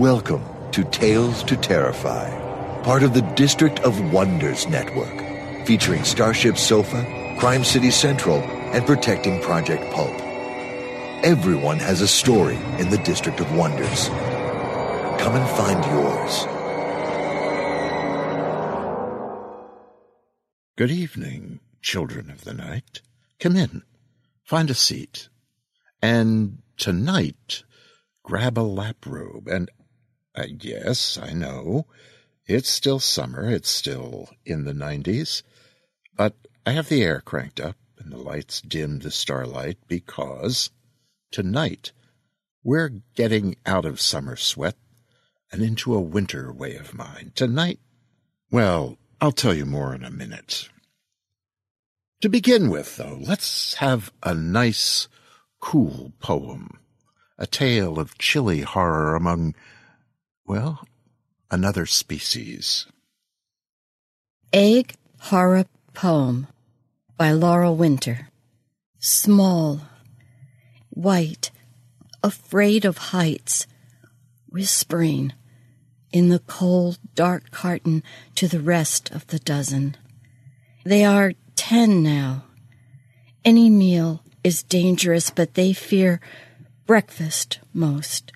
Welcome to Tales to Terrify, part of the District of Wonders network, featuring Starship Sofa, Crime City Central, and Protecting Project Pulp. Everyone has a story in the District of Wonders. Come and find yours. Good evening, children of the night. Come in, find a seat, and tonight grab a lap robe. And uh, yes, I know it's still summer, it's still in the 90s, but I have the air cranked up and the lights dimmed to starlight because tonight we're getting out of summer sweat and into a winter way of mind. Tonight, well, I'll tell you more in a minute. To begin with, though, let's have a nice, cool poem. A tale of chilly horror among, well, another species. Egg Horror Poem by Laurel Winter. Small, white, afraid of heights, whispering in the cold, dark carton to the rest of the dozen. They are ten now. Any meal is dangerous, but they fear breakfast most.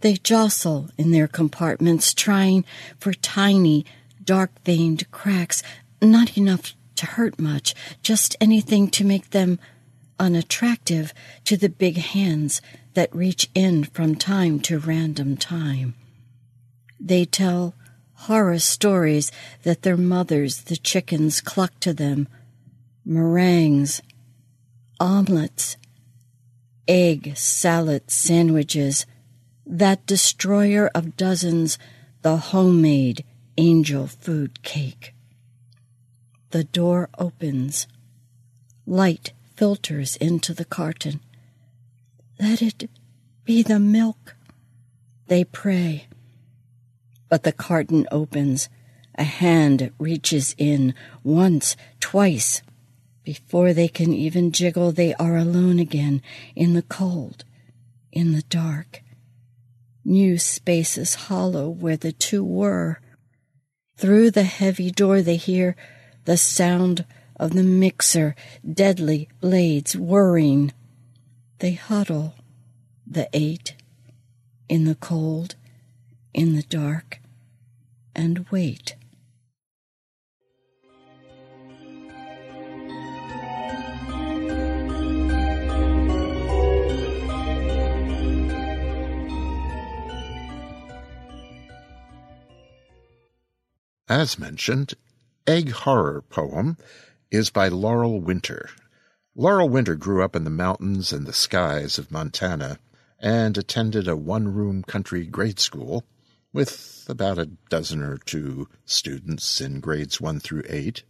They jostle in their compartments, trying for tiny, dark veined cracks, not enough to hurt much, just anything to make them unattractive to the big hands that reach in from time to random time. They tell horror stories that their mothers, the chickens, cluck to them meringues, omelets, egg salad sandwiches, that destroyer of dozens, the homemade angel food cake. The door opens. Light filters into the carton. Let it be the milk. They pray. But the carton opens. A hand reaches in once, twice. Before they can even jiggle, they are alone again in the cold, in the dark. New spaces hollow where the two were. Through the heavy door, they hear the sound of the mixer, deadly blades whirring. They huddle, the eight, in the cold, in the dark, and wait. As mentioned, Egg Horror Poem is by Laurel Winter. Laurel Winter grew up in the mountains and the skies of Montana and attended a one room country grade school with about a dozen or two students in grades one through eight.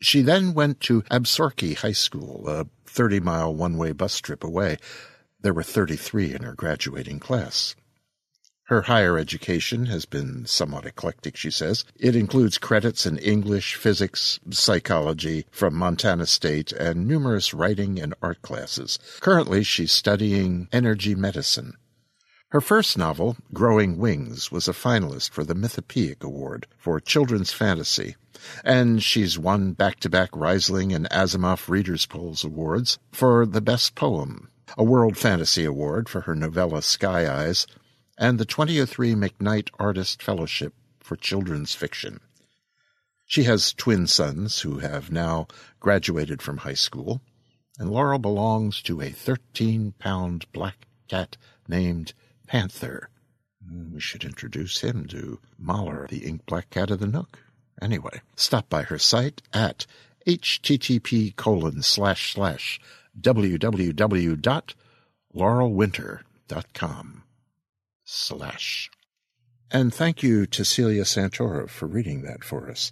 She then went to Absaroka High School, a 30 mile one way bus trip away. There were 33 in her graduating class. Her higher education has been somewhat eclectic, she says. It includes credits in English, physics, psychology from Montana State, and numerous writing and art classes. Currently, she's studying energy medicine. Her first novel, Growing Wings, was a finalist for the Mythopoeic Award for Children's Fantasy, and she's won back-to-back Rhysling and Asimov Readers' Polls Awards for the Best Poem, a World Fantasy Award for her novella Sky Eyes, and the 2003 McKnight Artist Fellowship for Children's Fiction. She has twin sons who have now graduated from high school, and Laurel belongs to a 13 pound black cat named Panther. We should introduce him to Mahler, the ink black cat of the Nook. Anyway, stop by her site at http colon slash slash www.laurelwinter.com slash. And thank you to Celia Santoro for reading that for us.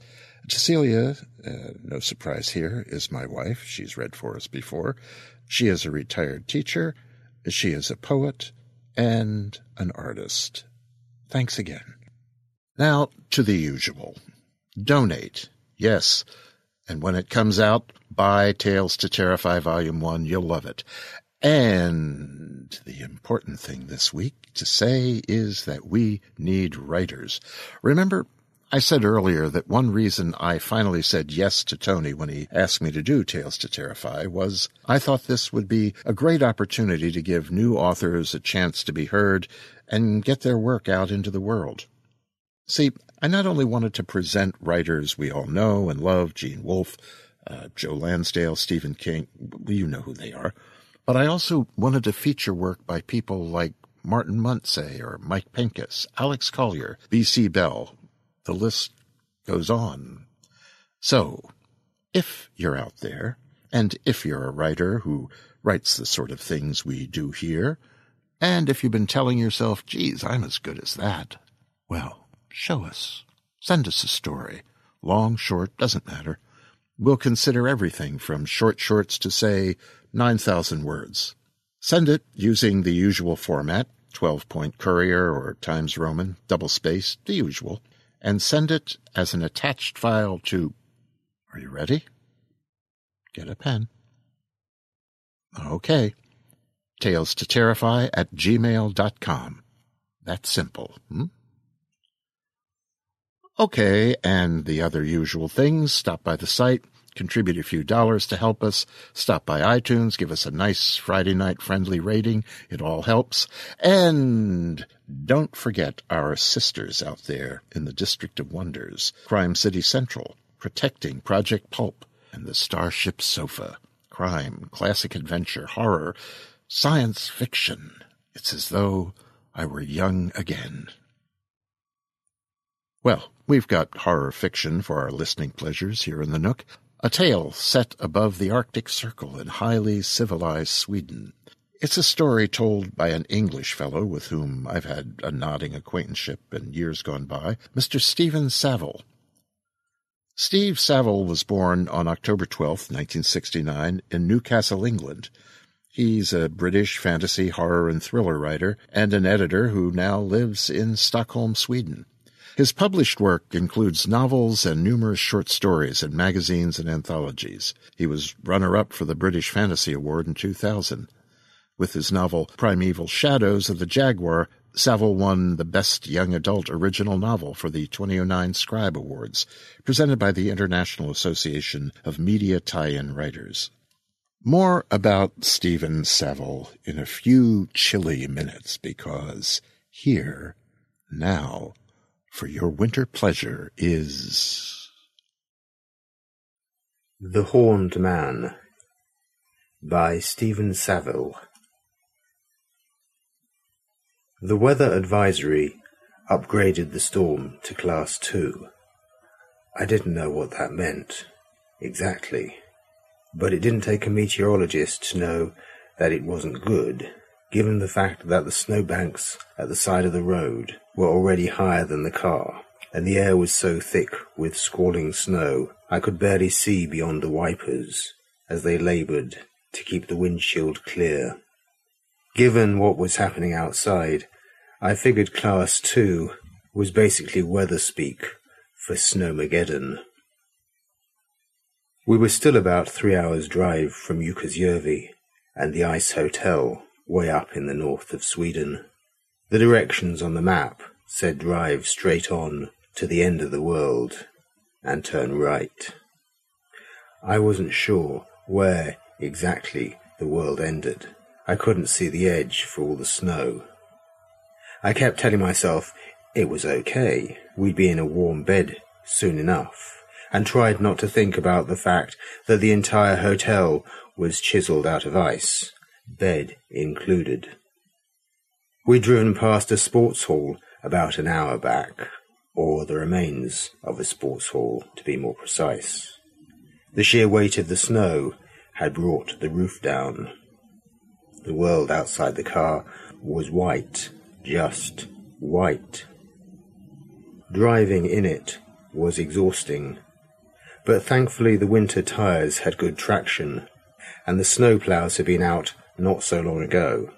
Celia, uh, no surprise here, is my wife. She's read for us before. She is a retired teacher. She is a poet and an artist. Thanks again. Now to the usual. Donate. Yes. And when it comes out, buy Tales to Terrify Volume 1. You'll love it. And the important thing this week to say is that we need writers. Remember, I said earlier that one reason I finally said yes to Tony when he asked me to do Tales to Terrify was I thought this would be a great opportunity to give new authors a chance to be heard and get their work out into the world. See, I not only wanted to present writers we all know and love, Gene Wolfe, uh, Joe Lansdale, Stephen King, you know who they are, but I also wanted to feature work by people like Martin Montse or Mike Pincus, Alex Collier, B.C. Bell. The list goes on. So, if you're out there, and if you're a writer who writes the sort of things we do here, and if you've been telling yourself, geez, I'm as good as that, well, show us. Send us a story. Long, short, doesn't matter. We'll consider everything from short shorts to, say, 9,000 words. Send it using the usual format 12 point courier or Times Roman, double space, the usual, and send it as an attached file to. Are you ready? Get a pen. Okay. Tales to Terrify at gmail.com. That's simple, hmm? Okay, and the other usual things. Stop by the site contribute a few dollars to help us, stop by iTunes, give us a nice Friday night friendly rating. It all helps. And don't forget our sisters out there in the District of Wonders, Crime City Central, Protecting Project Pulp, and the Starship Sofa. Crime, classic adventure, horror, science fiction. It's as though I were young again. Well, we've got horror fiction for our listening pleasures here in the Nook. A tale set above the Arctic Circle in highly civilized Sweden. It's a story told by an English fellow with whom I've had a nodding acquaintanceship in years gone by, Mr. Steven Savile. Steve Savile was born on October 12, 1969, in Newcastle, England. He's a British fantasy, horror, and thriller writer and an editor who now lives in Stockholm, Sweden. His published work includes novels and numerous short stories in magazines and anthologies. He was runner-up for the British Fantasy Award in 2000. With his novel Primeval Shadows of the Jaguar, Savile won the Best Young Adult Original Novel for the 2009 Scribe Awards, presented by the International Association of Media Tie-In Writers. More about Steven Savile in a few chilly minutes because here, now, for your winter pleasure is The Horned Man by Steven Savile. The weather advisory upgraded the storm to class 2. I didn't know what that meant exactly, but it didn't take a meteorologist to know that it wasn't good, given the fact that the snowbanks at the side of the road were already higher than the car, and the air was so thick with squalling snow I could barely see beyond the wipers as they laboured to keep the windshield clear. Given what was happening outside, I figured Class 2 was basically weather speak for Snowmageddon. We were still about three hours' drive from Jukkasjärvi and the Ice Hotel, way up in the north of Sweden. The directions on the map said drive straight on to the end of the world and turn right. I wasn't sure where exactly the world ended. I couldn't see the edge for all the snow. I kept telling myself it was okay, we'd be in a warm bed soon enough, and tried not to think about the fact that the entire hotel was chiselled out of ice, bed included. We'd driven past a sports hall about an hour back, or the remains of a sports hall to be more precise. The sheer weight of the snow had brought the roof down. The world outside the car was white, just white. Driving in it was exhausting, but thankfully the winter tyres had good traction, and the snowplows had been out not so long ago.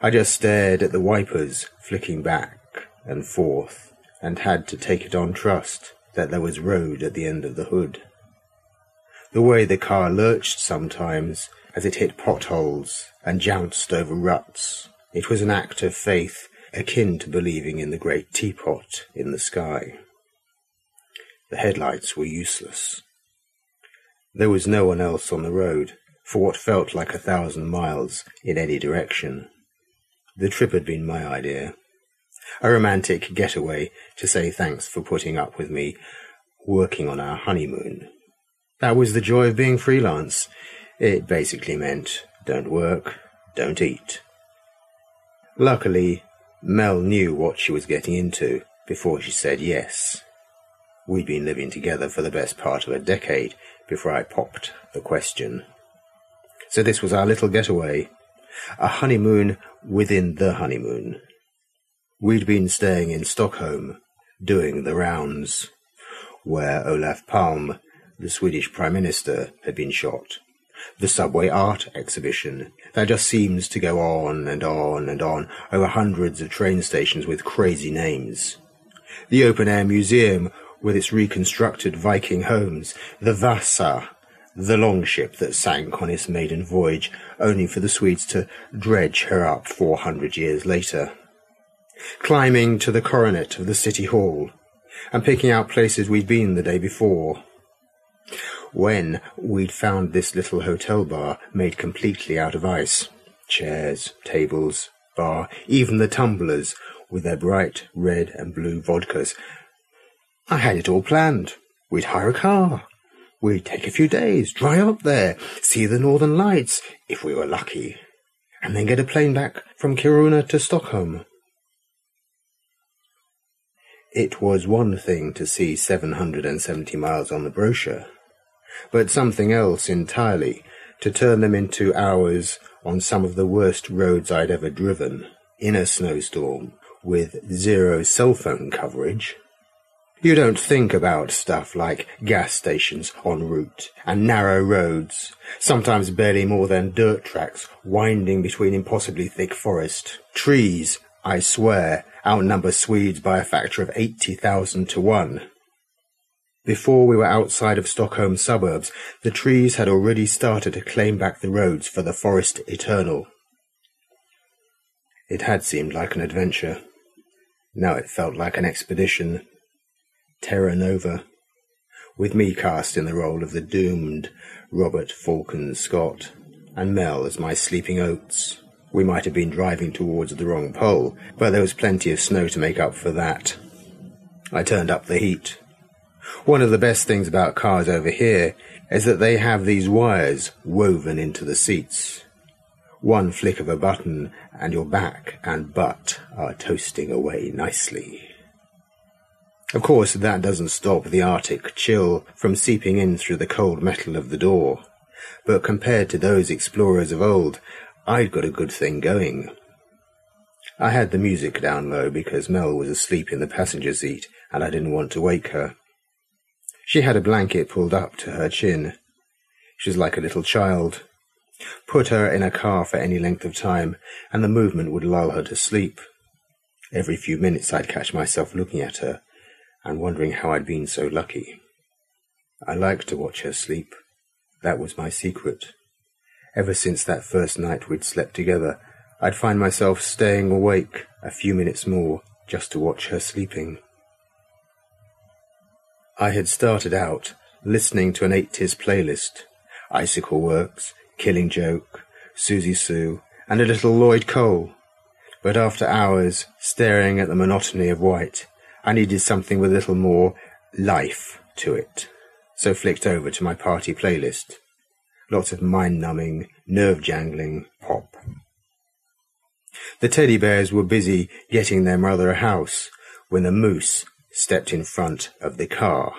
I just stared at the wipers flicking back and forth, and had to take it on trust that there was road at the end of the hood. The way the car lurched sometimes as it hit potholes and jounced over ruts. It was an act of faith akin to believing in the great teapot in the sky. The headlights were useless. There was no one else on the road for what felt like a thousand miles in any direction. The trip had been my idea. A romantic getaway to say thanks for putting up with me working on our honeymoon. That was the joy of being freelance. It basically meant don't work, don't eat. Luckily, Mel knew what she was getting into before she said yes. We'd been living together for the best part of a decade before I popped the question. So this was our little getaway, a honeymoon within the honeymoon. We'd been staying in Stockholm, doing the rounds, where Olaf Palme the Swedish Prime Minister had been shot. The subway art exhibition that just seems to go on and on and on over hundreds of train stations with crazy names. The open air museum with its reconstructed Viking homes, the Vasa, the longship that sank on its maiden voyage, only for the Swedes to dredge her up four hundred years later. Climbing to the coronet of the city hall, and picking out places we'd been the day before, when we'd found this little hotel bar made completely out of ice. Chairs, tables, bar, even the tumblers with their bright red and blue vodkas. I had it all planned. We'd hire a car. We'd take a few days, dry up there, see the northern lights, if we were lucky, and then get a plane back from Kiruna to Stockholm. It was one thing to see 770 miles on the brochure, but something else entirely to turn them into hours on some of the worst roads I'd ever driven, in a snowstorm, with zero cell phone coverage. You don't think about stuff like gas stations en route and narrow roads, sometimes barely more than dirt tracks winding between impossibly thick forest. Trees, I swear, outnumber Swedes by a factor of 80,000 to one. Before we were outside of Stockholm suburbs, the trees had already started to claim back the roads for the Forest Eternal. It had seemed like an adventure. Now it felt like an expedition. Terra Nova. With me cast in the role of the doomed Robert Falcon Scott, and Mel as my sleeping Oates. We might have been driving towards the wrong pole, but there was plenty of snow to make up for that. I turned up the heat. One of the best things about cars over here is that they have these wires woven into the seats. One flick of a button and your back and butt are toasting away nicely. Of course, that doesn't stop the Arctic chill from seeping in through the cold metal of the door. But compared to those explorers of old, I'd got a good thing going. I had the music down low because Mel was asleep in the passenger seat and I didn't want to wake her. She had a blanket pulled up to her chin. She was like a little child. Put her in a car for any length of time and the movement would lull her to sleep. Every few minutes I'd catch myself looking at her and wondering how I'd been so lucky. I liked to watch her sleep. That was my secret. Ever since that first night we'd slept together, I'd find myself staying awake a few minutes more just to watch her sleeping. I had started out listening to an 80s playlist Icicle Works, Killing Joke, Siouxsie Sioux, and a little Lloyd Cole. But after hours staring at the monotony of white, I needed something with a little more life to it, so flicked over to my party playlist. Lots of mind-numbing, nerve-jangling pop. The teddy bears were busy getting their mother a house when a moose stepped in front of the car.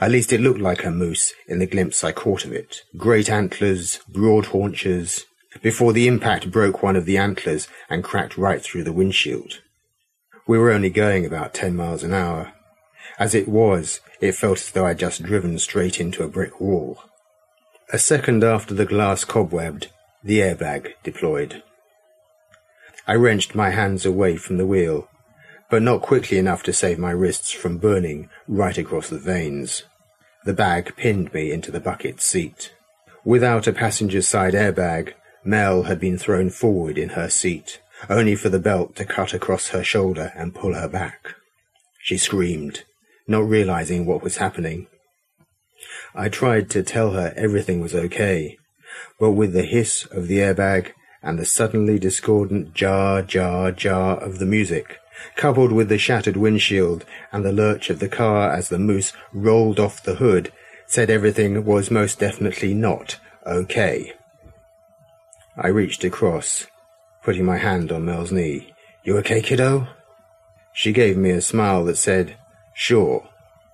At least it looked like a moose in the glimpse I caught of it. Great antlers, broad haunches, before the impact broke one of the antlers and cracked right through the windshield. We were only going about ten miles an hour. As it was, it felt as though I'd just driven straight into a brick wall. A second after the glass cobwebbed, the airbag deployed. I wrenched my hands away from the wheel, but not quickly enough to save my wrists from burning right across the veins. The bag pinned me into the bucket seat. Without a passenger side airbag, Mel had been thrown forward in her seat only for the belt to cut across her shoulder and pull her back. She screamed, not realizing what was happening. I tried to tell her everything was okay, but with the hiss of the airbag and the suddenly discordant jar, jar, jar of the music, coupled with the shattered windshield and the lurch of the car as the moose rolled off the hood, said everything was most definitely not okay. I reached across putting my hand on Mel's knee. You okay, kiddo? She gave me a smile that said, Sure,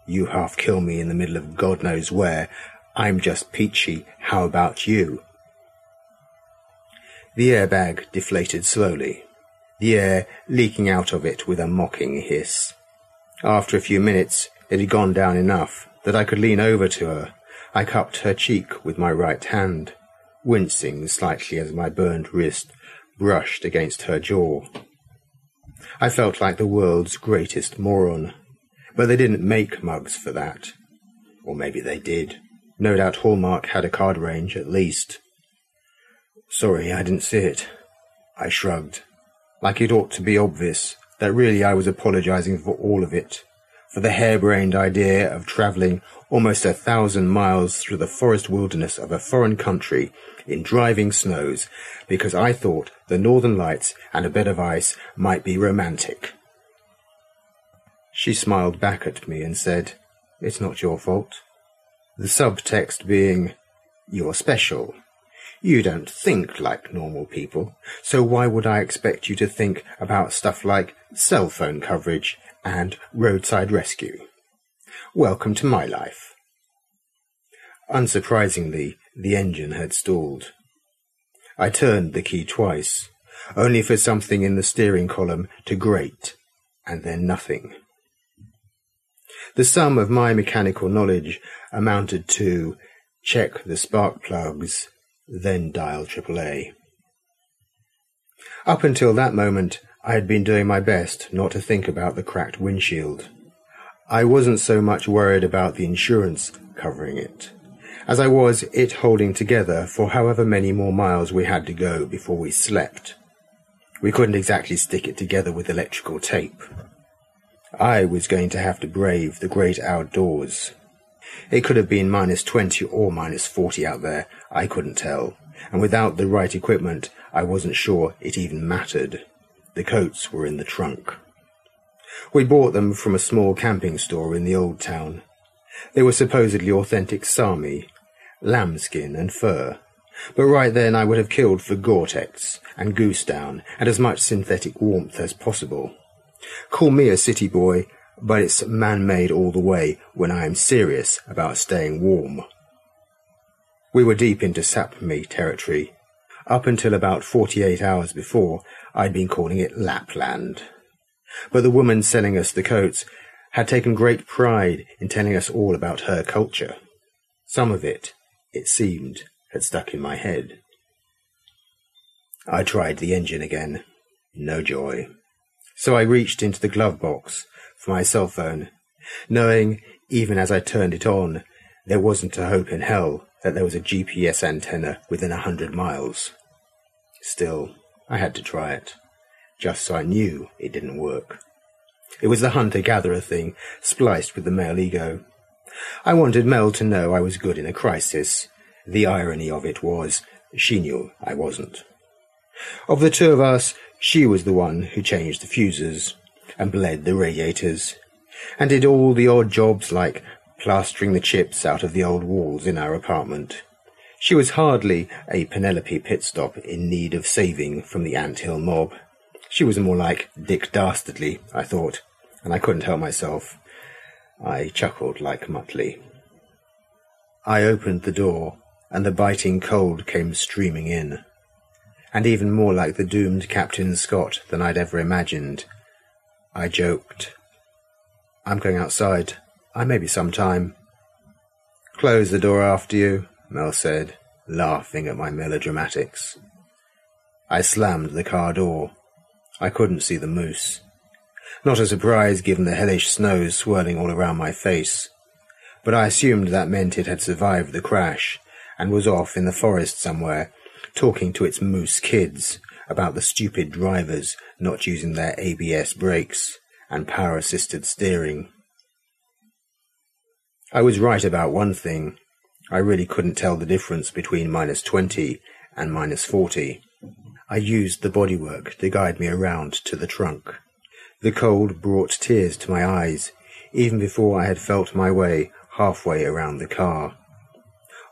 you half kill me in the middle of God knows where. I'm just peachy. How about you? The airbag deflated slowly, the air leaking out of it with a mocking hiss. After a few minutes, it had gone down enough that I could lean over to her. I cupped her cheek with my right hand, wincing slightly as my burned wrist brushed against her jaw. I felt like the world's greatest moron. But they didn't make mugs for that. Or maybe they did. No doubt Hallmark had a card range, at least. Sorry, I didn't see it. I shrugged. Like it ought to be obvious that really I was apologizing for all of it. For the harebrained idea of travelling almost a thousand miles through the forest wilderness of a foreign country in driving snows because I thought the northern lights and a bed of ice might be romantic. She smiled back at me and said, It's not your fault. The subtext being, You're special. You don't think like normal people, so why would I expect you to think about stuff like cell phone coverage and roadside rescue? Welcome to my life. Unsurprisingly, the engine had stalled. I turned the key twice, only for something in the steering column to grate, and then nothing. The sum of my mechanical knowledge amounted to check the spark plugs, then dial AAA. Up until that moment, I had been doing my best not to think about the cracked windshield. I wasn't so much worried about the insurance covering it as I was it holding together for however many more miles we had to go before we slept. We couldn't exactly stick it together with electrical tape. I was going to have to brave the great outdoors. It could have been minus 20 or minus 40 out there, I couldn't tell, and without the right equipment, I wasn't sure it even mattered. The coats were in the trunk. We bought them from a small camping store in the old town. They were supposedly authentic Sami, lambskin and fur. But right then I would have killed for Gore-Tex and goose down and as much synthetic warmth as possible. Call me a city boy, but it's man-made all the way when I am serious about staying warm. We were deep into Sapmi territory. Up until about 48 hours before, I'd been calling it Lapland. But the woman selling us the coats had taken great pride in telling us all about her culture. Some of it, it seemed, had stuck in my head. I tried the engine again. No joy. So I reached into the glove box for my cell phone, knowing, even as I turned it on, there wasn't a hope in hell that there was a GPS antenna within a hundred miles. Still, I had to try it, just so I knew it didn't work. It was the hunter-gatherer thing, spliced with the male ego. I wanted Mel to know I was good in a crisis. The irony of it was, she knew I wasn't. Of the two of us, she was the one who changed the fuses, and bled the radiators, and did all the odd jobs like plastering the chips out of the old walls in our apartment. She was hardly a Penelope Pitstop in need of saving from the ant hill mob. She was more like Dick Dastardly, I thought, and I couldn't help myself. I chuckled like Muttley. I opened the door, and the biting cold came streaming in and even more like the doomed Captain Scott than I'd ever imagined. I joked. I'm going outside. I may be some time. Close the door after you, Mel said, laughing at my melodramatics. I slammed the car door. I couldn't see the moose. Not a surprise given the hellish snows swirling all around my face, but I assumed that meant it had survived the crash and was off in the forest somewhere talking to its moose kids about the stupid drivers not using their ABS brakes and power assisted steering. I was right about one thing. I really couldn't tell the difference between minus 20 and minus 40. I used the bodywork to guide me around to the trunk. The cold brought tears to my eyes, even before I had felt my way halfway around the car.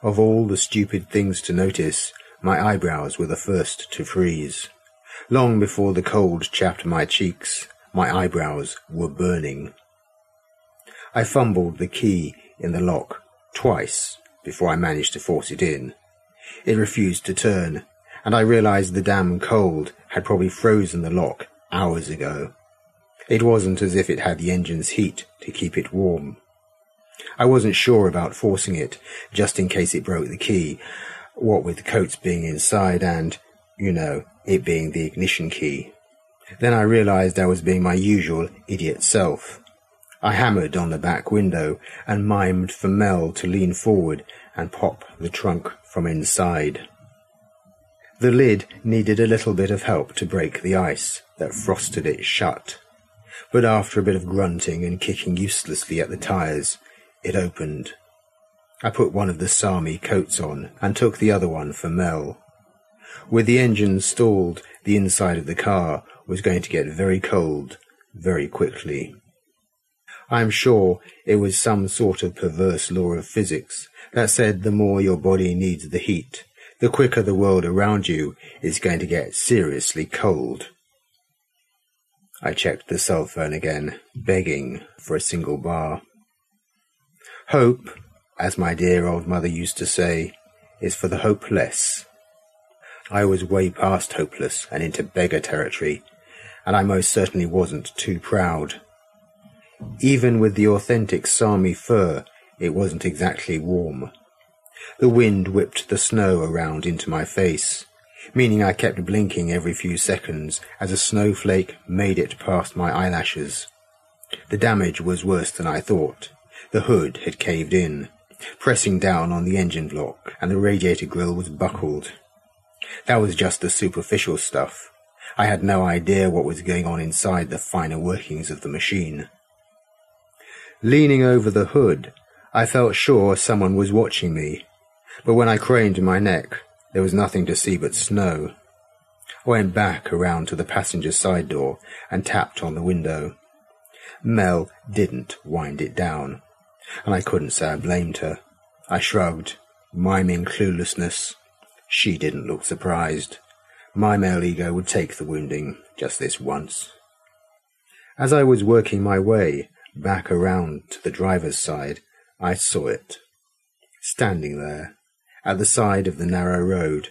Of all the stupid things to notice, my eyebrows were the first to freeze. Long before the cold chapped my cheeks, my eyebrows were burning. I fumbled the key in the lock twice before I managed to force it in. It refused to turn, and I realized the damn cold had probably frozen the lock hours ago. It wasn't as if it had the engine's heat to keep it warm. I wasn't sure about forcing it, just in case it broke the key, what with the coats being inside and, you know, it being the ignition key. Then I realized I was being my usual idiot self. I hammered on the back window and mimed for Mel to lean forward and pop the trunk from inside. The lid needed a little bit of help to break the ice that frosted it shut, but after a bit of grunting and kicking uselessly at the tires, it opened. I put one of the Sami coats on and took the other one for Mel. With the engine stalled, the inside of the car was going to get very cold very quickly. I am sure it was some sort of perverse law of physics that said the more your body needs the heat, the quicker the world around you is going to get seriously cold. I checked the cell phone again, begging for a single bar. Hope as my dear old mother used to say, is for the hopeless. I was way past hopeless and into beggar territory, and I most certainly wasn't too proud. Even with the authentic Sami fur, it wasn't exactly warm. The wind whipped the snow around into my face, meaning I kept blinking every few seconds as a snowflake made it past my eyelashes. The damage was worse than I thought. The hood had caved in pressing down on the engine block, and the radiator grill was buckled. That was just the superficial stuff. I had no idea what was going on inside the finer workings of the machine. Leaning over the hood, I felt sure someone was watching me, but when I craned my neck, there was nothing to see but snow. I went back around to the passenger side door and tapped on the window. Mel didn't wind it down and I couldn't say I blamed her. I shrugged, miming cluelessness. She didn't look surprised. My male ego would take the wounding just this once. As I was working my way, back around to the driver's side, I saw it. Standing there, at the side of the narrow road,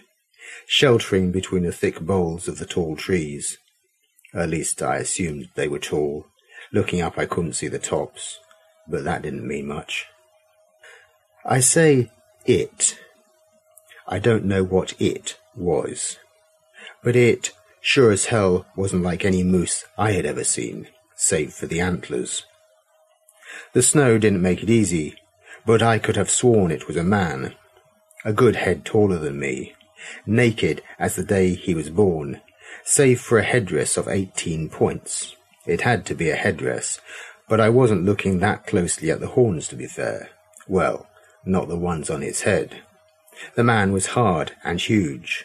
sheltering between the thick boles of the tall trees. At least I assumed they were tall. Looking up, I couldn't see the tops, but that didn't mean much. I say it. I don't know what it was. But it sure as hell wasn't like any moose I had ever seen, save for the antlers. The snow didn't make it easy, but I could have sworn it was a man, a good head taller than me, naked as the day he was born, save for a headdress of eighteen points. It had to be a headdress, but I wasn't looking that closely at the horns to be fair. Well, not the ones on his head. The man was hard and huge.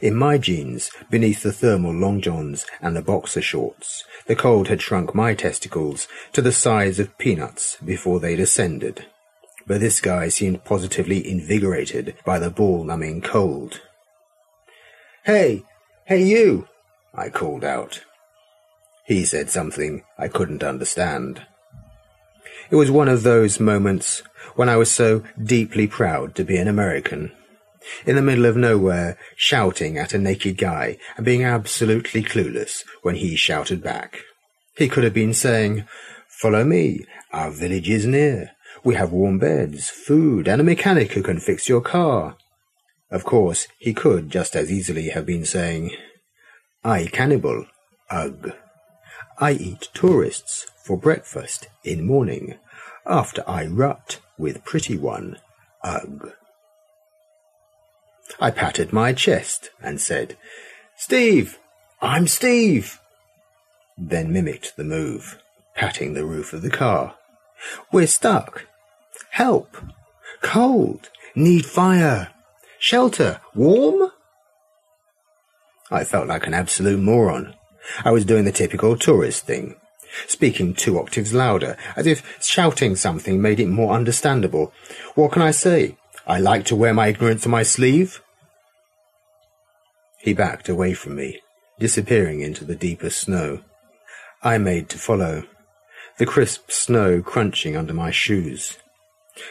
In my jeans, beneath the thermal long johns and the boxer shorts, the cold had shrunk my testicles to the size of peanuts before they descended. But this guy seemed positively invigorated by the ball-numbing cold. Hey, hey you! I called out. He said something I couldn't understand. It was one of those moments when I was so deeply proud to be an American. In the middle of nowhere, shouting at a naked guy and being absolutely clueless when he shouted back. He could have been saying, Follow me, our village is near. We have warm beds, food, and a mechanic who can fix your car. Of course, he could just as easily have been saying, I cannibal, ugh. I eat tourists for breakfast in morning, after I rut with pretty one, ugh. I patted my chest and said, Steve, I'm Steve. Then mimicked the move, patting the roof of the car. We're stuck. Help. Cold. Need fire. Shelter. Warm? I felt like an absolute moron. I was doing the typical tourist thing, speaking two octaves louder, as if shouting something made it more understandable. What can I say? I like to wear my ignorance on my sleeve. He backed away from me, disappearing into the deeper snow. I made to follow, the crisp snow crunching under my shoes.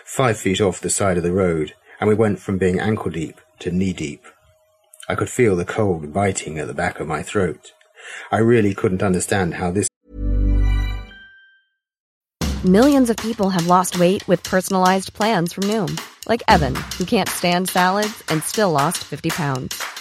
Five feet off the side of the road, and we went from being ankle deep to knee deep. I could feel the cold biting at the back of my throat. I really couldn't understand how this. Millions of people have lost weight with personalized plans from Noom, like Evan, who can't stand salads and still lost 50 pounds.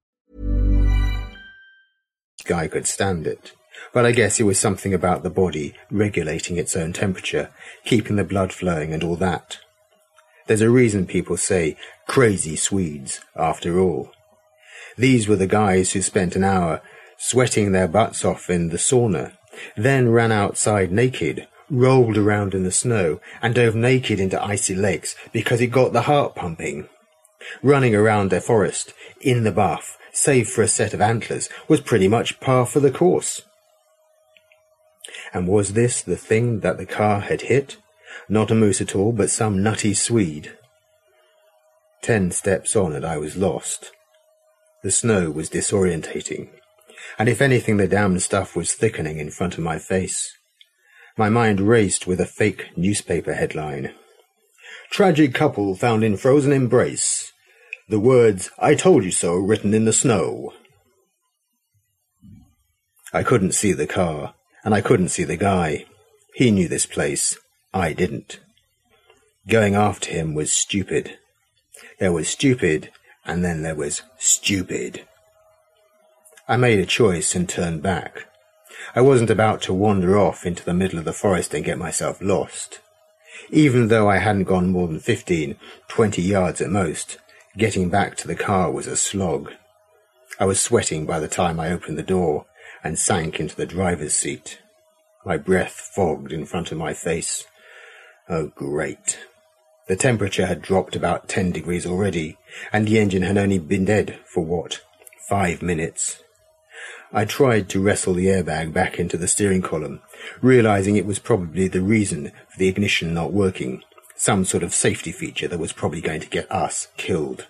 Guy could stand it. But I guess it was something about the body regulating its own temperature, keeping the blood flowing and all that. There's a reason people say crazy Swedes, after all. These were the guys who spent an hour sweating their butts off in the sauna, then ran outside naked, rolled around in the snow, and dove naked into icy lakes because it got the heart pumping. Running around their forest, in the bath, save for a set of antlers, was pretty much par for the course. And was this the thing that the car had hit? Not a moose at all, but some nutty Swede. Ten steps on and I was lost. The snow was disorientating, and if anything, the damned stuff was thickening in front of my face. My mind raced with a fake newspaper headline. Tragic couple found in frozen embrace. The words, I told you so, written in the snow. I couldn't see the car, and I couldn't see the guy. He knew this place. I didn't. Going after him was stupid. There was stupid, and then there was stupid. I made a choice and turned back. I wasn't about to wander off into the middle of the forest and get myself lost. Even though I hadn't gone more than fifteen, twenty yards at most, getting back to the car was a slog. I was sweating by the time I opened the door and sank into the driver's seat. My breath fogged in front of my face. Oh, great. The temperature had dropped about 10 degrees already, and the engine had only been dead for what? Five minutes. I tried to wrestle the airbag back into the steering column, realizing it was probably the reason for the ignition not working, some sort of safety feature that was probably going to get us killed.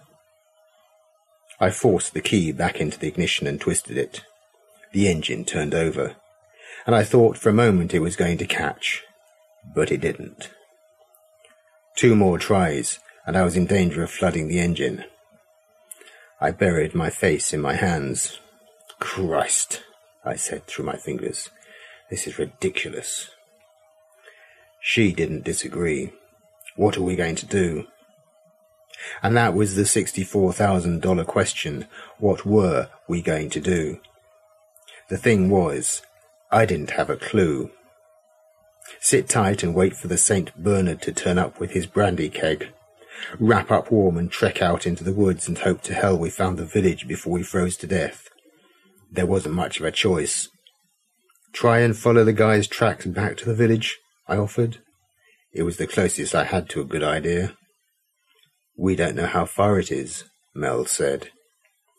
I forced the key back into the ignition and twisted it. The engine turned over, and I thought for a moment it was going to catch, but it didn't. Two more tries, and I was in danger of flooding the engine. I buried my face in my hands. Christ, I said through my fingers. This is ridiculous. She didn't disagree. What are we going to do? And that was the $64,000 question. What were we going to do? The thing was, I didn't have a clue. Sit tight and wait for the St. Bernard to turn up with his brandy keg. Wrap up warm and trek out into the woods and hope to hell we found the village before we froze to death. There wasn't much of a choice. Try and follow the guy's tracks back to the village, I offered. It was the closest I had to a good idea. We don't know how far it is, Mel said.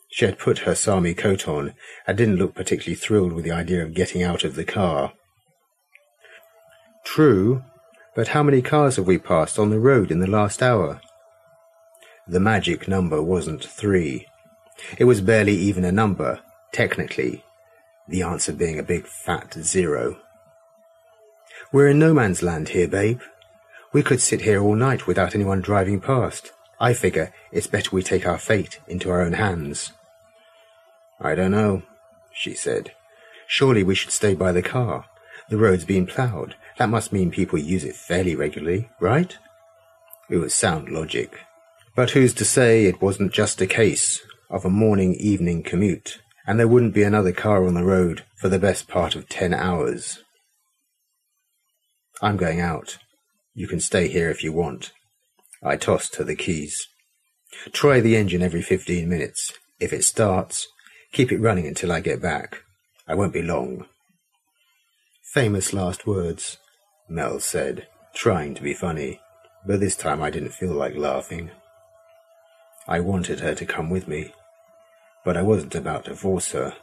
She had put her Sami coat on and didn't look particularly thrilled with the idea of getting out of the car. True, but how many cars have we passed on the road in the last hour? The magic number wasn't three. It was barely even a number, technically, the answer being a big fat zero. We're in no man's land here, babe. We could sit here all night without anyone driving past. I figure it's better we take our fate into our own hands. I don't know, she said. Surely we should stay by the car. The road's been ploughed. That must mean people use it fairly regularly, right? It was sound logic. But who's to say it wasn't just a case of a morning evening commute? and there wouldn't be another car on the road for the best part of ten hours. I'm going out. You can stay here if you want. I tossed her the keys. Try the engine every fifteen minutes. If it starts, keep it running until I get back. I won't be long. Famous last words, Mel said, trying to be funny, but this time I didn't feel like laughing. I wanted her to come with me but I wasn't about to force her.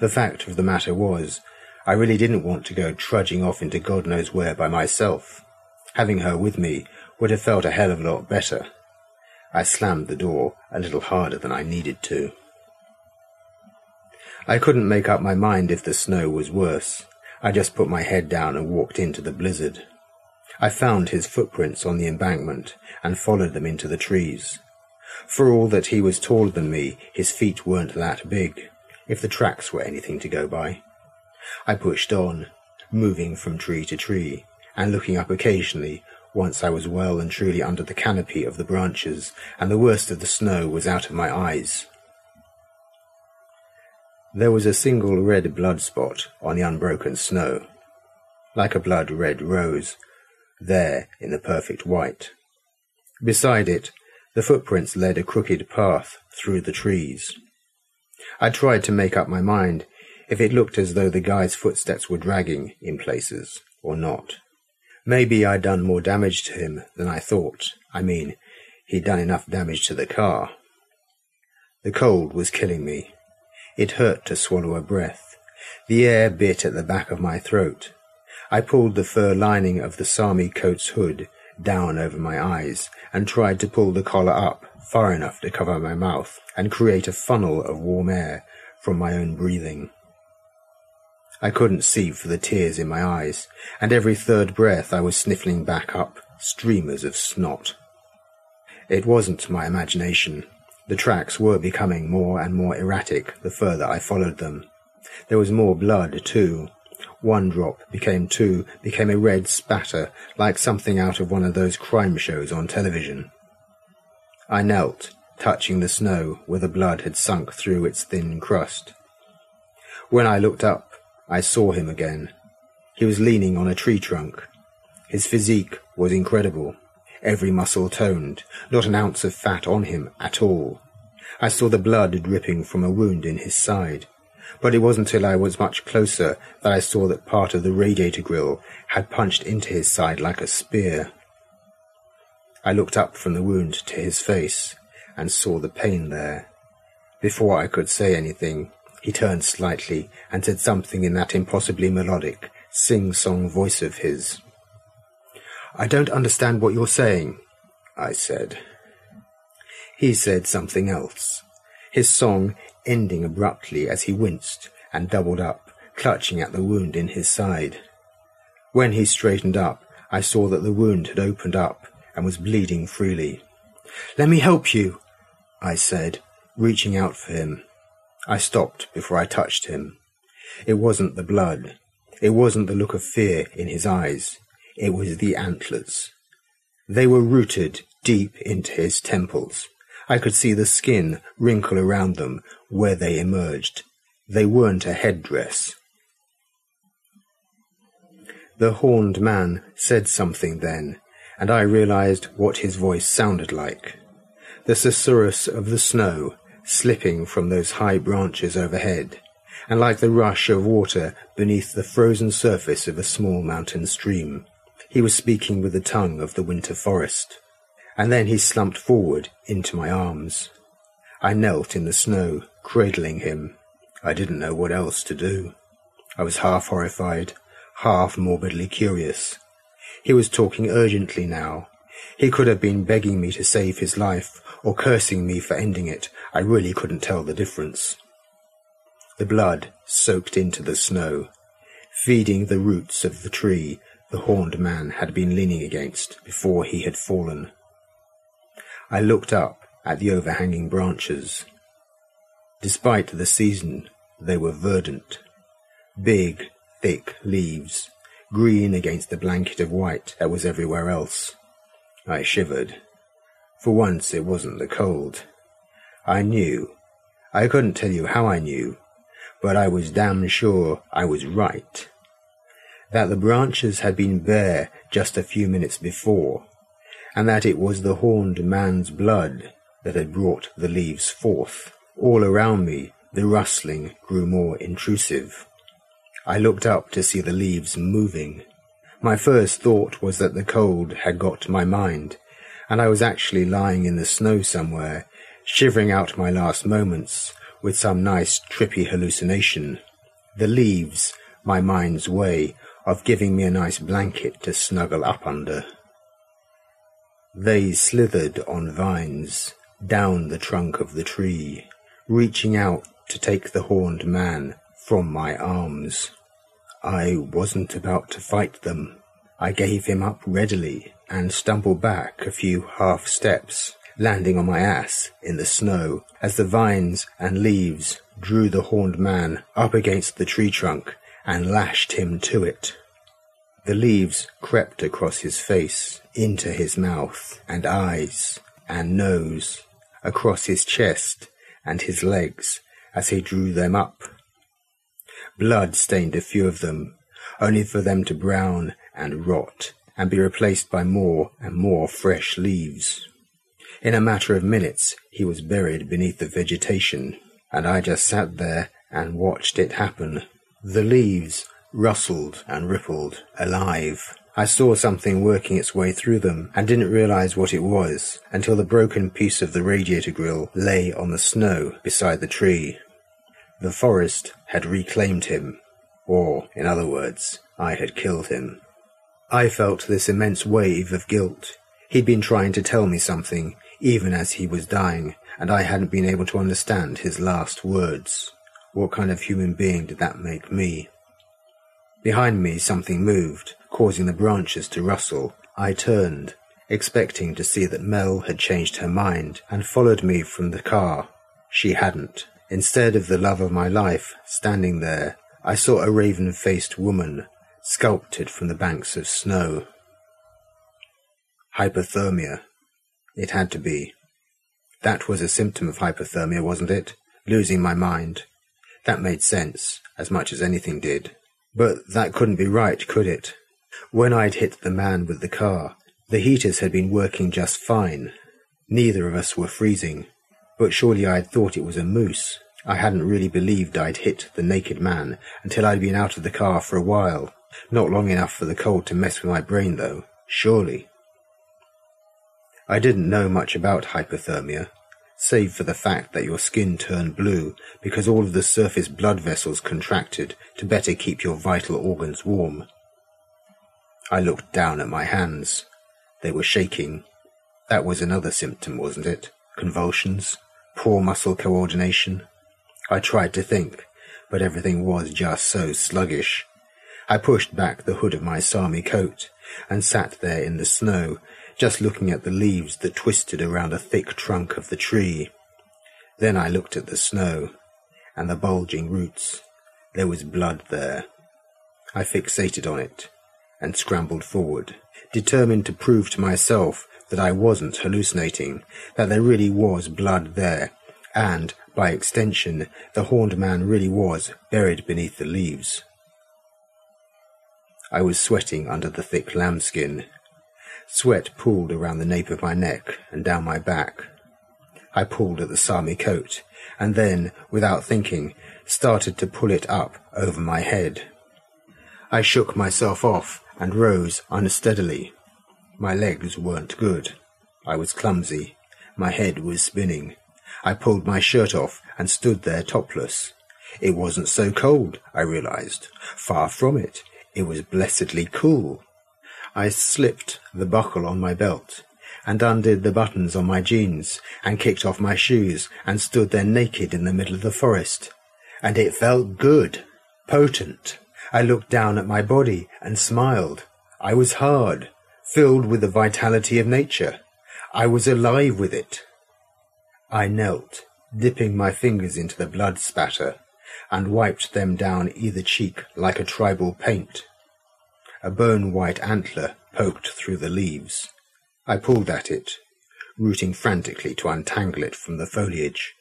The fact of the matter was, I really didn't want to go trudging off into God knows where by myself. Having her with me would have felt a hell of a lot better. I slammed the door a little harder than I needed to. I couldn't make up my mind if the snow was worse. I just put my head down and walked into the blizzard. I found his footprints on the embankment and followed them into the trees. For all that he was taller than me, his feet weren't that big, if the tracks were anything to go by. I pushed on, moving from tree to tree, and looking up occasionally once I was well and truly under the canopy of the branches, and the worst of the snow was out of my eyes. There was a single red blood spot on the unbroken snow, like a blood red rose, there in the perfect white. Beside it the footprints led a crooked path through the trees. I tried to make up my mind if it looked as though the guy's footsteps were dragging in places or not. Maybe I'd done more damage to him than I thought. I mean, he'd done enough damage to the car. The cold was killing me. It hurt to swallow a breath. The air bit at the back of my throat. I pulled the fur lining of the Sami coat's hood down over my eyes and tried to pull the collar up far enough to cover my mouth and create a funnel of warm air from my own breathing. I couldn't see for the tears in my eyes, and every third breath I was sniffling back up streamers of snot. It wasn't my imagination. The tracks were becoming more and more erratic the further I followed them. There was more blood, too. One drop became two, became a red spatter, like something out of one of those crime shows on television. I knelt, touching the snow where the blood had sunk through its thin crust. When I looked up, I saw him again. He was leaning on a tree trunk. His physique was incredible, every muscle toned, not an ounce of fat on him at all. I saw the blood dripping from a wound in his side, but it wasn't until I was much closer that I saw that part of the radiator grill had punched into his side like a spear. I looked up from the wound to his face and saw the pain there. Before I could say anything, he turned slightly and said something in that impossibly melodic, sing-song voice of his. I don't understand what you're saying, I said. He said something else, his song ending abruptly as he winced and doubled up, clutching at the wound in his side. When he straightened up, I saw that the wound had opened up and was bleeding freely. Let me help you, I said, reaching out for him. I stopped before I touched him. It wasn't the blood. It wasn't the look of fear in his eyes. It was the antlers. They were rooted deep into his temples. I could see the skin wrinkle around them where they emerged. They weren't a headdress. The horned man said something then, and I realized what his voice sounded like. The susurrus of the snow slipping from those high branches overhead, and like the rush of water beneath the frozen surface of a small mountain stream. He was speaking with the tongue of the winter forest. And then he slumped forward into my arms. I knelt in the snow, cradling him. I didn't know what else to do. I was half horrified, half morbidly curious. He was talking urgently now. He could have been begging me to save his life, or cursing me for ending it, I really couldn't tell the difference. The blood soaked into the snow, feeding the roots of the tree the horned man had been leaning against before he had fallen. I looked up at the overhanging branches. Despite the season, they were verdant. Big, thick leaves, green against the blanket of white that was everywhere else. I shivered. For once it wasn't the cold. I knew. I couldn't tell you how I knew, but I was damn sure I was right. That the branches had been bare just a few minutes before, and that it was the horned man's blood that had brought the leaves forth. All around me, the rustling grew more intrusive. I looked up to see the leaves moving. My first thought was that the cold had got my mind, and I was actually lying in the snow somewhere, shivering out my last moments with some nice trippy hallucination. The leaves, my mind's way of giving me a nice blanket to snuggle up under. They slithered on vines, down the trunk of the tree, reaching out to take the horned man from my arms. I wasn't about to fight them. I gave him up readily and stumbled back a few half steps, landing on my ass in the snow as the vines and leaves drew the horned man up against the tree trunk and lashed him to it. The leaves crept across his face, into his mouth and eyes and nose, across his chest and his legs as he drew them up. Blood stained a few of them, only for them to brown and rot and be replaced by more and more fresh leaves. In a matter of minutes, he was buried beneath the vegetation, and I just sat there and watched it happen. The leaves rustled and rippled, alive. I saw something working its way through them and didn't realize what it was until the broken piece of the radiator grill lay on the snow beside the tree. The forest had reclaimed him, or, in other words, I had killed him. I felt this immense wave of guilt. He'd been trying to tell me something, even as he was dying, and I hadn't been able to understand his last words. What kind of human being did that make me? Behind me, something moved, causing the branches to rustle. I turned, expecting to see that Mel had changed her mind and followed me from the car. She hadn't. Instead of the love of my life standing there, I saw a raven faced woman sculpted from the banks of snow. Hypothermia. It had to be. That was a symptom of hypothermia, wasn't it? Losing my mind. That made sense, as much as anything did. But that couldn't be right, could it? When I'd hit the man with the car, the heaters had been working just fine. Neither of us were freezing. But surely I'd thought it was a moose. I hadn't really believed I'd hit the naked man until I'd been out of the car for a while. Not long enough for the cold to mess with my brain, though. Surely. I didn't know much about hypothermia, save for the fact that your skin turned blue because all of the surface blood vessels contracted to better keep your vital organs warm. I looked down at my hands. They were shaking. That was another symptom, wasn't it? Convulsions? Poor muscle coordination? I tried to think, but everything was just so sluggish. I pushed back the hood of my Sami coat and sat there in the snow, just looking at the leaves that twisted around a thick trunk of the tree. Then I looked at the snow and the bulging roots. There was blood there. I fixated on it and scrambled forward, determined to prove to myself that I wasn't hallucinating, that there really was blood there, and, by extension, the horned man really was buried beneath the leaves. I was sweating under the thick lambskin, Sweat pooled around the nape of my neck and down my back. I pulled at the Sami coat, and then, without thinking, started to pull it up over my head. I shook myself off and rose unsteadily. My legs weren't good. I was clumsy. My head was spinning. I pulled my shirt off and stood there topless. It wasn't so cold, I realized. Far from it. It was blessedly cool. I slipped the buckle on my belt and undid the buttons on my jeans and kicked off my shoes and stood there naked in the middle of the forest. And it felt good, potent. I looked down at my body and smiled. I was hard, filled with the vitality of nature. I was alive with it. I knelt, dipping my fingers into the blood spatter, and wiped them down either cheek like a tribal paint. A bone-white antler poked through the leaves. I pulled at it, rooting frantically to untangle it from the foliage.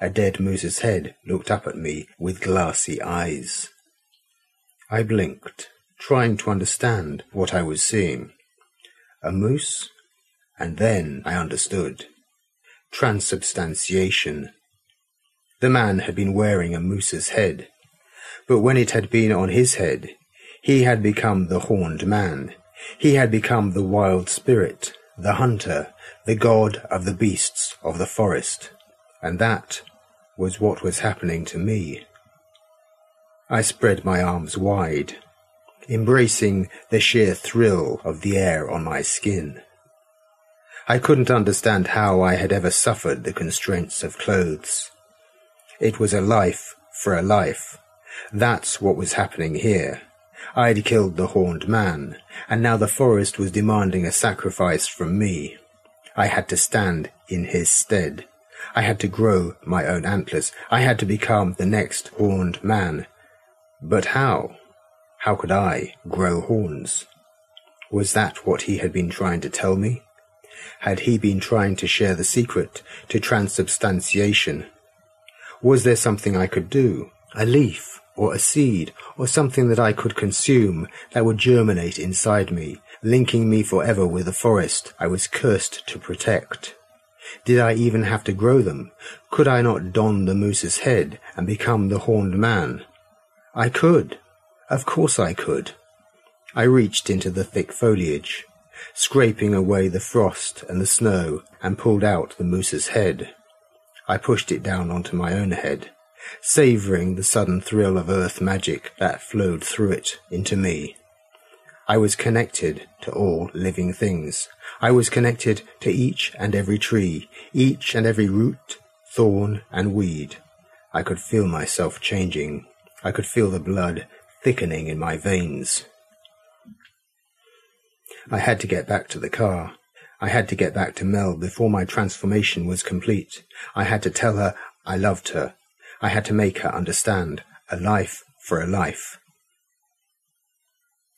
A dead moose's head looked up at me with glassy eyes. I blinked, trying to understand what I was seeing. A moose? And then I understood. Transubstantiation. The man had been wearing a moose's head, but when it had been on his head, he had become the horned man. He had become the wild spirit, the hunter, the god of the beasts of the forest. And that was what was happening to me. I spread my arms wide, embracing the sheer thrill of the air on my skin. I couldn't understand how I had ever suffered the constraints of clothes. It was a life for a life. That's what was happening here. I'd killed the horned man, and now the forest was demanding a sacrifice from me. I had to stand in his stead. I had to grow my own antlers. I had to become the next horned man. But how? How could I grow horns? Was that what he had been trying to tell me? Had he been trying to share the secret to transubstantiation? Was there something I could do? A leaf, or a seed, or something that I could consume that would germinate inside me, linking me forever with the forest I was cursed to protect. Did I even have to grow them? Could I not don the moose's head and become the horned man? I could. Of course I could. I reached into the thick foliage, scraping away the frost and the snow, and pulled out the moose's head. I pushed it down onto my own head savouring the sudden thrill of earth magic that flowed through it into me. I was connected to all living things. I was connected to each and every tree, each and every root, thorn, and weed. I could feel myself changing. I could feel the blood thickening in my veins. I had to get back to the car. I had to get back to Mel before my transformation was complete. I had to tell her I loved her. I had to make her understand a life for a life.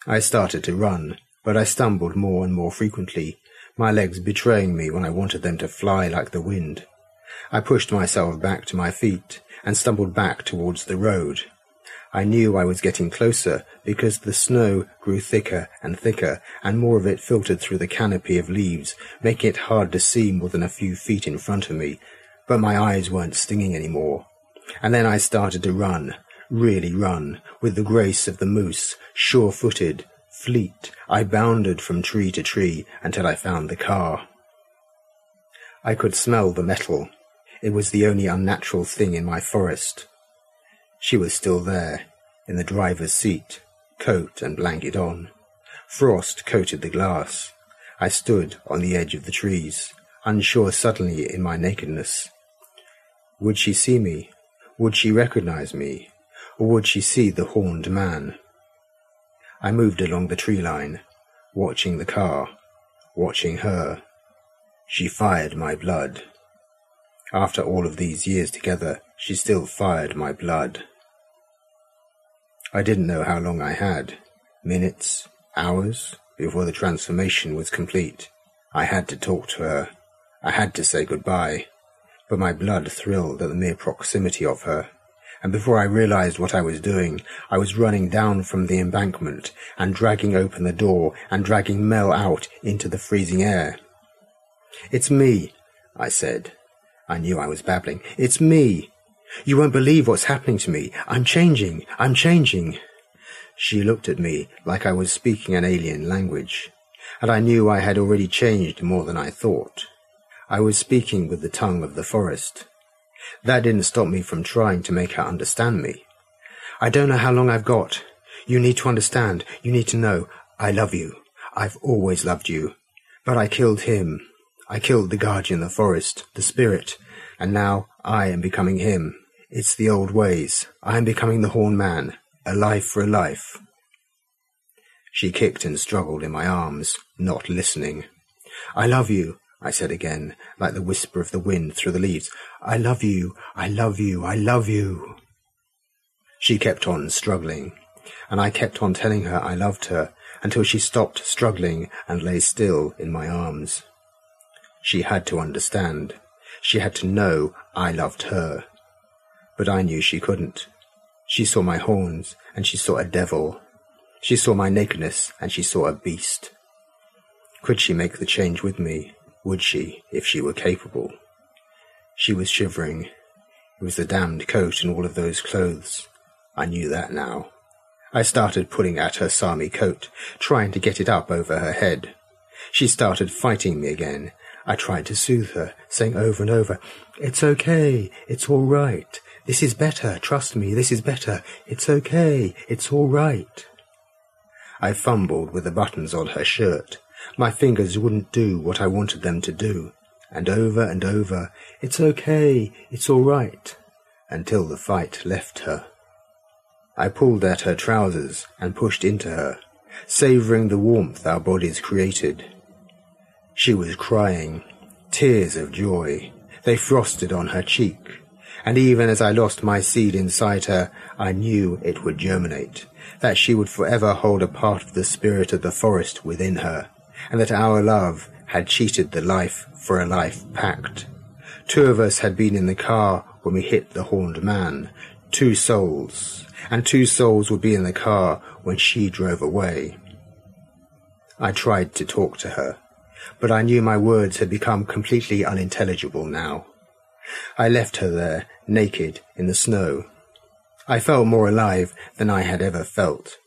I started to run, but I stumbled more and more frequently, my legs betraying me when I wanted them to fly like the wind. I pushed myself back to my feet and stumbled back towards the road. I knew I was getting closer because the snow grew thicker and thicker, and more of it filtered through the canopy of leaves, making it hard to see more than a few feet in front of me. But my eyes weren't stinging any more. And then I started to run, really run, with the grace of the moose, sure-footed, fleet. I bounded from tree to tree until I found the car. I could smell the metal. It was the only unnatural thing in my forest. She was still there, in the driver's seat, coat and blanket on. Frost coated the glass. I stood on the edge of the trees, unsure suddenly in my nakedness. Would she see me? Would she recognize me? Or would she see the horned man? I moved along the tree line, watching the car, watching her. She fired my blood. After all of these years together, she still fired my blood. I didn't know how long I had. Minutes, hours, before the transformation was complete. I had to talk to her. I had to say goodbye. But my blood thrilled at the mere proximity of her. And before I realized what I was doing, I was running down from the embankment and dragging open the door and dragging Mel out into the freezing air. It's me, I said. I knew I was babbling. It's me. You won't believe what's happening to me. I'm changing. I'm changing. She looked at me like I was speaking an alien language, and I knew I had already changed more than I thought. I was speaking with the tongue of the forest. That didn't stop me from trying to make her understand me. I don't know how long I've got. You need to understand. You need to know. I love you. I've always loved you. But I killed him. I killed the guardian of the forest, the spirit, and now I am becoming him. It's the old ways. I am becoming the horn man, a life for a life. She kicked and struggled in my arms, not listening. I love you, I said again, like the whisper of the wind through the leaves. I love you, I love you, I love you. She kept on struggling, and I kept on telling her I loved her until she stopped struggling and lay still in my arms. She had to understand. She had to know I loved her. But I knew she couldn't. She saw my horns, and she saw a devil. She saw my nakedness, and she saw a beast. Could she make the change with me? Would she, if she were capable? She was shivering. It was the damned coat and all of those clothes. I knew that now. I started pulling at her Sami coat, trying to get it up over her head. She started fighting me again, I tried to soothe her, saying over and over, It's okay, it's all right. This is better, trust me, this is better. It's okay, it's all right. I fumbled with the buttons on her shirt. My fingers wouldn't do what I wanted them to do. And over and over, It's okay, it's all right, until the fight left her. I pulled at her trousers and pushed into her, savouring the warmth our bodies created. She was crying, tears of joy. They frosted on her cheek. And even as I lost my seed inside her, I knew it would germinate, that she would forever hold a part of the spirit of the forest within her, and that our love had cheated the life for a life pact. Two of us had been in the car when we hit the horned man, two souls, and two souls would be in the car when she drove away. I tried to talk to her, but I knew my words had become completely unintelligible now. I left her there, naked, in the snow. I felt more alive than I had ever felt.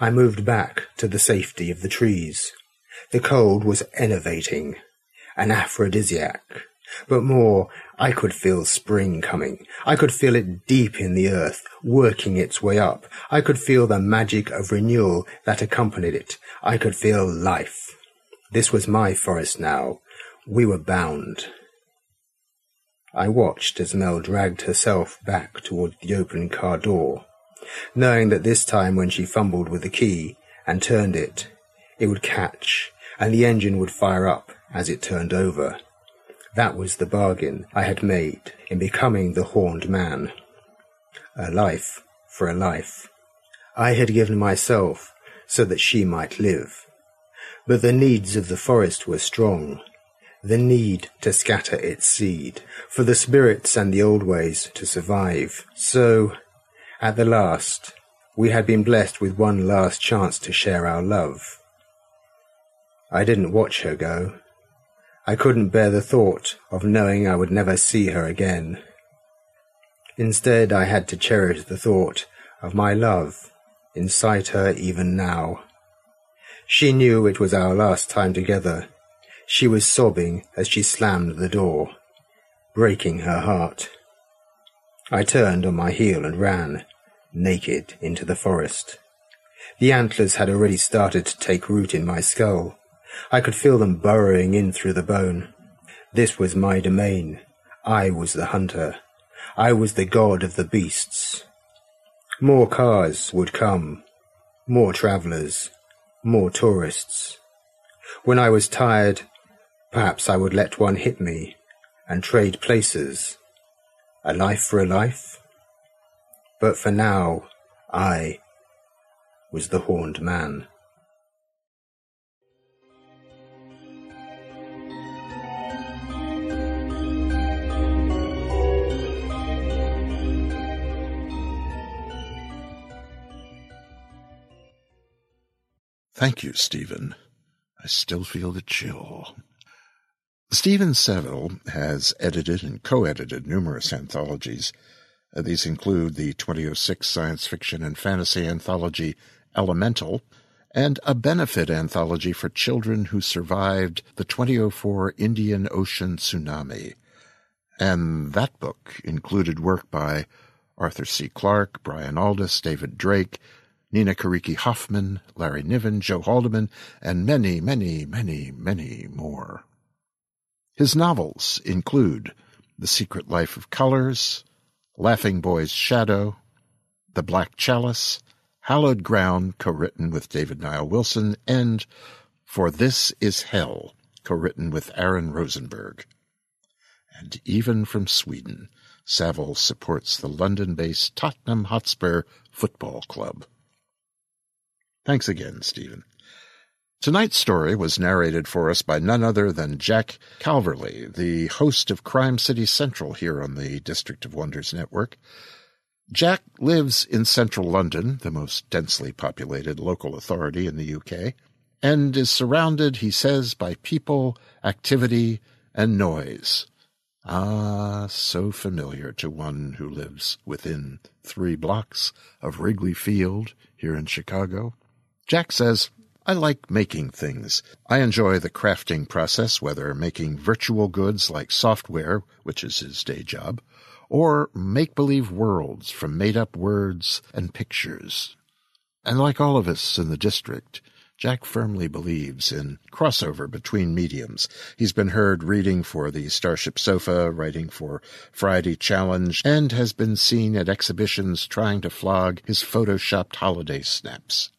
I moved back to the safety of the trees. The cold was enervating, an aphrodisiac. But more, I could feel spring coming. I could feel it deep in the earth, working its way up. I could feel the magic of renewal that accompanied it. I could feel life. This was my forest now. We were bound. I watched as Mel dragged herself back toward the open car door, knowing that this time when she fumbled with the key and turned it, it would catch and the engine would fire up as it turned over. That was the bargain I had made in becoming the horned man. A life for a life. I had given myself so that she might live. But the needs of the forest were strong. The need to scatter its seed, for the spirits and the old ways to survive. So, at the last, we had been blessed with one last chance to share our love. I didn't watch her go. I couldn't bear the thought of knowing I would never see her again. Instead, I had to cherish the thought of my love inside her even now. She knew it was our last time together. She was sobbing as she slammed the door, breaking her heart. I turned on my heel and ran, naked, into the forest. The antlers had already started to take root in my skull. I could feel them burrowing in through the bone. This was my domain. I was the hunter. I was the god of the beasts. More cars would come. More travellers. More tourists. When I was tired, perhaps I would let one hit me and trade places. A life for a life? But for now, I was the horned man. Thank you, Steven. I still feel the chill. Steven Savile has edited and co-edited numerous anthologies. Uh, these include the 2006 science fiction and fantasy anthology Elemental and a benefit anthology for children who survived the 2004 Indian Ocean tsunami. And that book included work by Arthur C. Clarke, Brian Aldiss, David Drake, Nina Kiriki Hoffman, Larry Niven, Joe Haldeman, and many, many, many, many more. His novels include The Secret Life of Colors, Laughing Boy's Shadow, The Black Chalice, Hallowed Ground, co-written with David Niall Wilson, and For This Is Hell, co-written with Aaron Rosenberg. And even from Sweden, Savile supports the London-based Tottenham Hotspur Football Club. Thanks again, Steven. Tonight's story was narrated for us by none other than Jack Calverley, the host of Crime City Central here on the District of Wonders network. Jack lives in central London, the most densely populated local authority in the UK, and is surrounded, he says, by people, activity, and noise. Ah, so familiar to one who lives within three blocks of Wrigley Field here in Chicago. Jack says, I like making things. I enjoy the crafting process, whether making virtual goods like software, which is his day job, or make believe worlds from made up words and pictures. And like all of us in the district, Jack firmly believes in crossover between mediums. He's been heard reading for the Starship Sofa, writing for Friday Challenge, and has been seen at exhibitions trying to flog his photoshopped holiday snaps.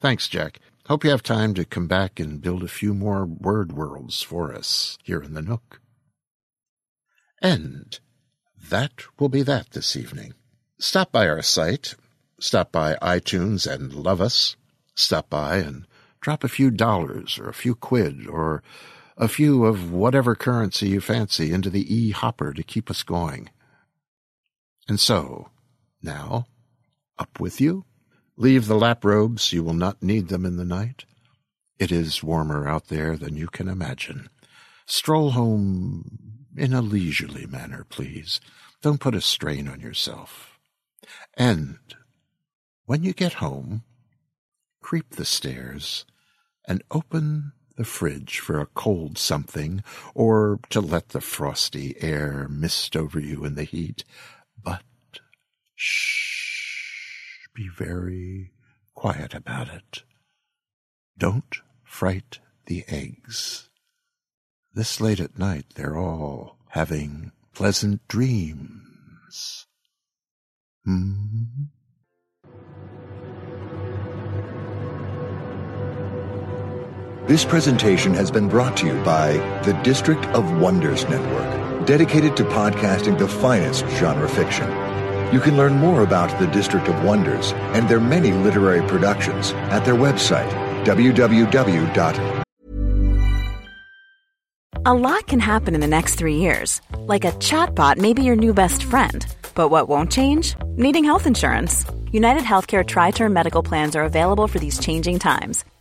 Thanks, Jack. Hope you have time to come back and build a few more word worlds for us here in the Nook. And that will be that this evening. Stop by our site, stop by iTunes and love us, stop by and drop a few dollars or a few quid or a few of whatever currency you fancy into the e-hopper to keep us going. And so, now, up with you Leave the lap robes, you will not need them in the night. It is warmer out there than you can imagine. Stroll home in a leisurely manner, please. Don't put a strain on yourself. And when you get home, creep the stairs and open the fridge for a cold something, or to let the frosty air mist over you in the heat. But shh, be very quiet about it. Don't fright the eggs. This late at night, they're all having pleasant dreams. Hmm? This presentation has been brought to you by the District of Wonders Network, dedicated to podcasting the finest genre fiction. You can learn more about the District of Wonders and their many literary productions at their website, www. A lot can happen in the next three years. Like a chatbot may be your new best friend. But what won't change? Needing health insurance. United Healthcare Tri Term Medical Plans are available for these changing times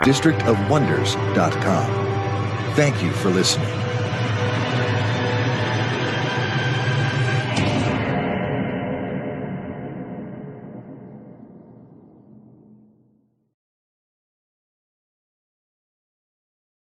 districtofwonders.com. Thank you for listening.